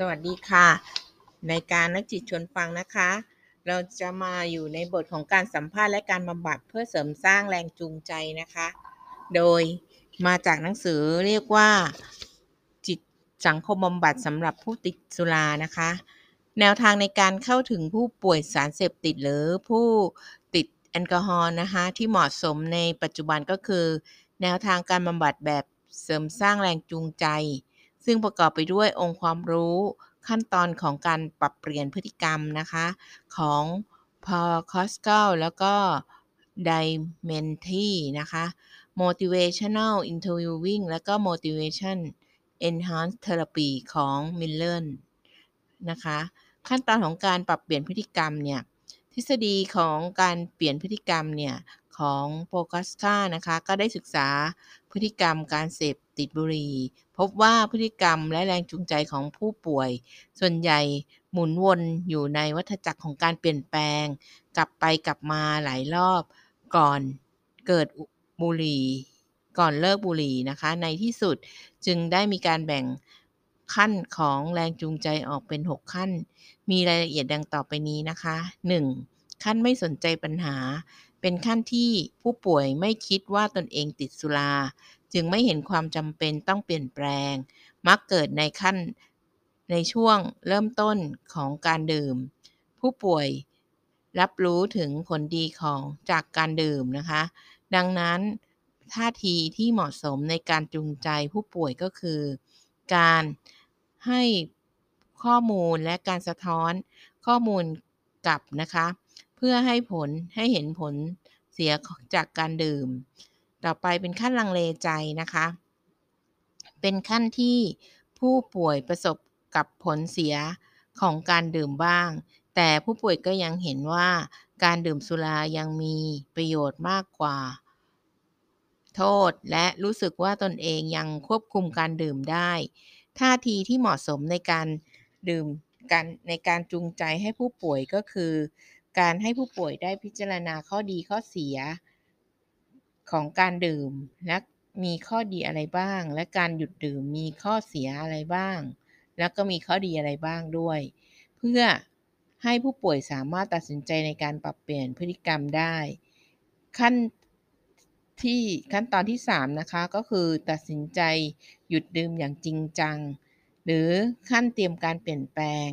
สวัสดีค่ะในการนักจิตชวนฟังนะคะ เราจะมาอยู่ในบทของการสัมภาษณ์และการบำบัดเพื่อเสริมสร้างแรงจูงใจนะคะ โดยมาจากหนังสือเรียกว่า จิตสังคมบำบัดสำหรับผู้ติดสุรานะคะ แนวทางในการเข้าถึงผู้ป่วยสารเสพติดหรือผู้ติดแอลกอฮอล์นะคะ ที่เหมาะสมในปัจจุบันก็คือ แนวทางการบำบัดแบบเสริมสร้างแรงจูงใจ ซึ่งประกอบไปด้วยองค์ความรู้ขั้นตอนของการปรับเปลี่ยนพฤติกรรมนะคะ ของพอคอสเกลแล้วก็ไดเมนทีนะคะ motivational interviewing แล้วก็ motivation enhanced therapy ของ Miller นะคะ ขั้นตอนของการปรับเปลี่ยนพฤติกรรมเนี่ย ทฤษฎีของการเปลี่ยนพฤติกรรมเนี่ย ของโปกัสกานะคะ ก็ได้ศึกษาพฤติกรรมการเสพติดบุหรี่พบว่าพฤติกรรมและแรงจูงใจของผู้ป่วย ส่วนใหญ่หมุนวนอยู่ในวัฏจักรของการเปลี่ยนแปลง กลับไปกลับมาหลายรอบก่อนเกิดบุหรี่ ก่อนเลิกบุหรี่นะคะ ในที่สุดจึงได้มีการแบ่งขั้นของแรงจูงใจออกเป็น 6 ขั้น มีรายละเอียดดังต่อไปนี้นะคะ 1. ขั้นไม่สนใจปัญหา เป็นขั้นที่ผู้ป่วยไม่คิดว่าตนเองติดสุรา จึงไม่เห็นความจำเป็นต้องเปลี่ยนแปลง มักเกิดในขั้นในช่วงเริ่มต้นของการดื่ม ผู้ป่วยรับรู้ถึงผลดีของจากการดื่มนะคะ ดังนั้นท่าทีที่เหมาะสมในการจูงใจผู้ป่วยก็คือ การให้ข้อมูลและการสะท้อนข้อมูลกลับนะคะ เพื่อให้ผลให้เห็นผลเสียจากการดื่ม ต่อไปเป็นขั้นลังเลใจนะคะ เป็นขั้นที่ผู้ป่วยประสบกับผลเสียของการดื่มบ้าง แต่ผู้ป่วยก็ยังเห็นว่าการดื่มสุรายังมีประโยชน์มากกว่า โทษและรู้สึกว่าตนเองยังควบคุมการดื่มได้ ท่าทีที่เหมาะสมในการดื่มการในการจูงใจให้ผู้ป่วยก็คือ การให้ผู้ป่วยได้พิจารณาข้อดีข้อเสียของการดื่มและมีข้อดีอะไรบ้าง และการหยุดดื่มมีข้อเสียอะไรบ้าง แล้วก็มีข้อดีอะไรบ้างด้วย เพื่อให้ผู้ป่วยสามารถตัดสินใจในการปรับเปลี่ยนพฤติกรรมได้ ขั้นที่ขั้นตอนที่ 3 นะคะ ก็คือตัดสินใจหยุดดื่มอย่างจริงจัง หรือขั้นเตรียมการเปลี่ยนแปลง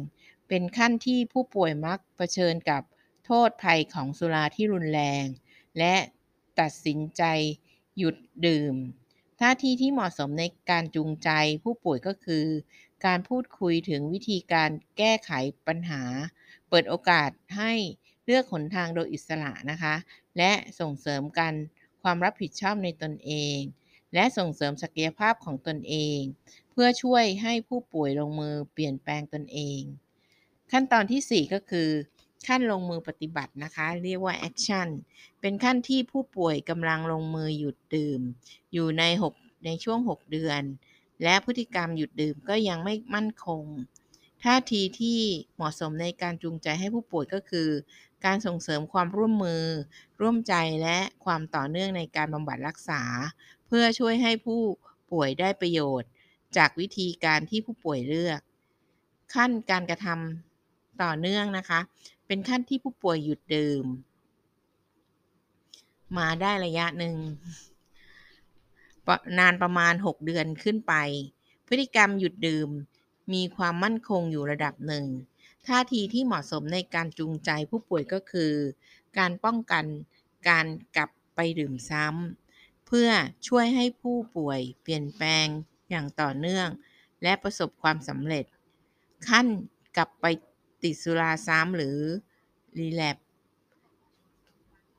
เป็นขั้นที่ผู้ป่วยมักเผชิญกับ โทษภัยของสุราที่รุนแรง และตัดสินใจหยุดดื่ม ท่าทีที่เหมาะสมในการจูงใจผู้ป่วยก็คือ การพูดคุยถึงวิธีการแก้ไขปัญหา เปิดโอกาสให้เลือกหนทางโดยอิสระนะคะ และส่งเสริมกันความรับผิดชอบในตนเอง และส่งเสริมศักยภาพของตนเอง เพื่อช่วยให้ผู้ป่วยลงมือเปลี่ยนแปลงตนเอง ขั้นตอนที่ 4 ก็คือ ขั้นลงมือปฏิบัตินะคะ เรียกว่า action เป็นขั้นที่ผู้ป่วยกำลังลงมือหยุดดื่ม อยู่ใน 6 ในช่วง 6 เดือน และพฤติกรรมหยุดดื่มก็ยังไม่มั่นคงท่าทีที่เหมาะสมในการจูงใจให้ผู้ป่วยก็คือ การส่งเสริมความร่วมมือ ร่วมใจและความต่อเนื่องในการบำบัดรักษา เพื่อช่วยให้ผู้ป่วยได้ประโยชน์ จากวิธีการที่ผู้ป่วยเลือก ขั้นการกระทำต่อเนื่องนะคะ เป็นขั้นที่ผู้ป่วยหยุดดื่ม มาได้ระยะหนึ่งนานประมาณ 6 เดือนขึ้นไป พฤติกรรมหยุดดื่ม มีความมั่นคงอยู่ระดับหนึ่ง ท่าทีที่เหมาะสมในการจูงใจผู้ป่วยก็คือ การป้องกันการกลับไปดื่มซ้ำ เพื่อช่วยให้ผู้ป่วยเปลี่ยนแปลงอย่างต่อเนื่อง และประสบความสำเร็จ ขั้นกลับไป ติดสุราซ้ำหรือรีแลป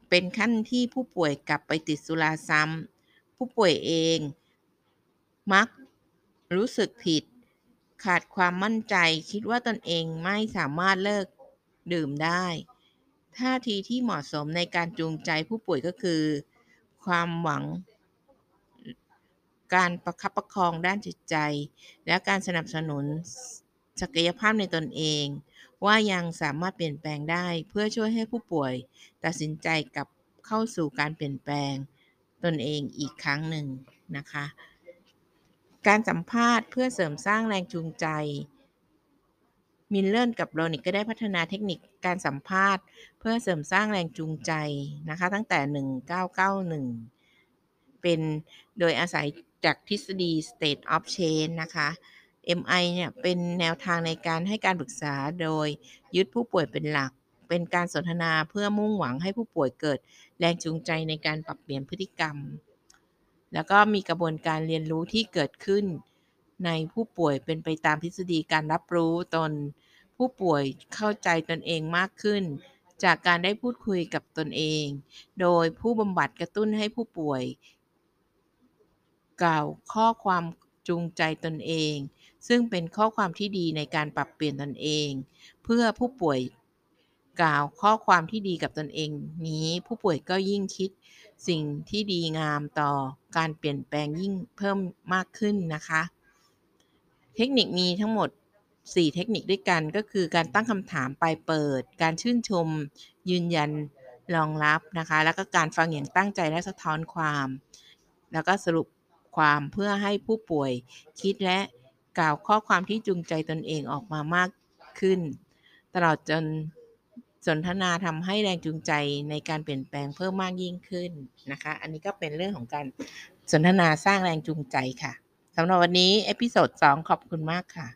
เป็นขั้นที่ผู้ป่วยกลับไปติดสุราซ้ำผู้ป่วยเอง มักรู้สึกผิด ขาดความมั่นใจคิดว่าตนเองไม่สามารถเลิกดื่มได้ท่าทีที่เหมาะสมในการจูงใจผู้ป่วยก็คือ ความหวัง การประคับประคองด้านจิตใจ และการสนับสนุนศักยภาพในตนเอง ว่ายังสามารถเปลี่ยนแปลงได้ เพื่อช่วยให้ผู้ป่วยตัดสินใจกลับเข้าสู่การเปลี่ยนแปลงตนเองอีกครั้งหนึ่งนะคะ การสัมภาษณ์เพื่อเสริมสร้างแรงจูงใจมิลเลอร์กับโรลนิคก็ได้พัฒนาเทคนิคการสัมภาษณ์ เพื่อเสริมสร้างแรงจูงใจนะคะ ตั้งแต่ 1991 เป็นโดยอาศัยจากทฤษฎี stage of change นะคะ MI เนี่ยเป็นแนวทางในการให้การปรึกษาโดยยึดผู้ป่วยเป็นหลัก เป็นการสนทนาเพื่อมุ่งหวังให้ผู้ป่วยเกิดแรงจูงใจในการปรับเปลี่ยนพฤติกรรม แล้วก็มีกระบวนการเรียนรู้ที่เกิดขึ้น ในผู้ป่วยเป็นไปตามทฤษฎีการรับรู้ตน ผู้ป่วยเข้าใจตนเองมากขึ้น จากการได้พูดคุยกับตนเอง โดยผู้บำบัดกระตุ้นให้ผู้ป่วยกล่าวข้อความ จูงใจตนเอง ซึ่งเป็นข้อความที่ดีในการปรับเปลี่ยนตนเอง เพื่อผู้ป่วยกล่าวข้อความที่ดีกับตนเองนี้ ผู้ป่วยก็ยิ่งคิดสิ่งที่ดีงามต่อการเปลี่ยนแปลงยิ่งเพิ่มมากขึ้นนะคะ เทคนิคมีทั้งหมด 4 เทคนิคด้วยกันก็คือการตั้งคำถามปลายเปิด การชื่นชม ยืนยันรองรับนะคะ แล้วก็การฟังอย่างตั้งใจและสะท้อนความ แล้วก็สรุป ความเพื่อให้ผู้ป่วยคิดและกล่าวข้อความที่จูงใจตนเองออกมามากขึ้น ตลอดจนสนทนาทำให้แรงจูงใจในการเปลี่ยนแปลงเพิ่มมากยิ่งขึ้นนะคะ อันนี้ก็เป็นเรื่องของการสนทนาสร้างแรงจูงใจค่ะสำหรับวันนี้ episode 2ขอบคุณมากค่ะ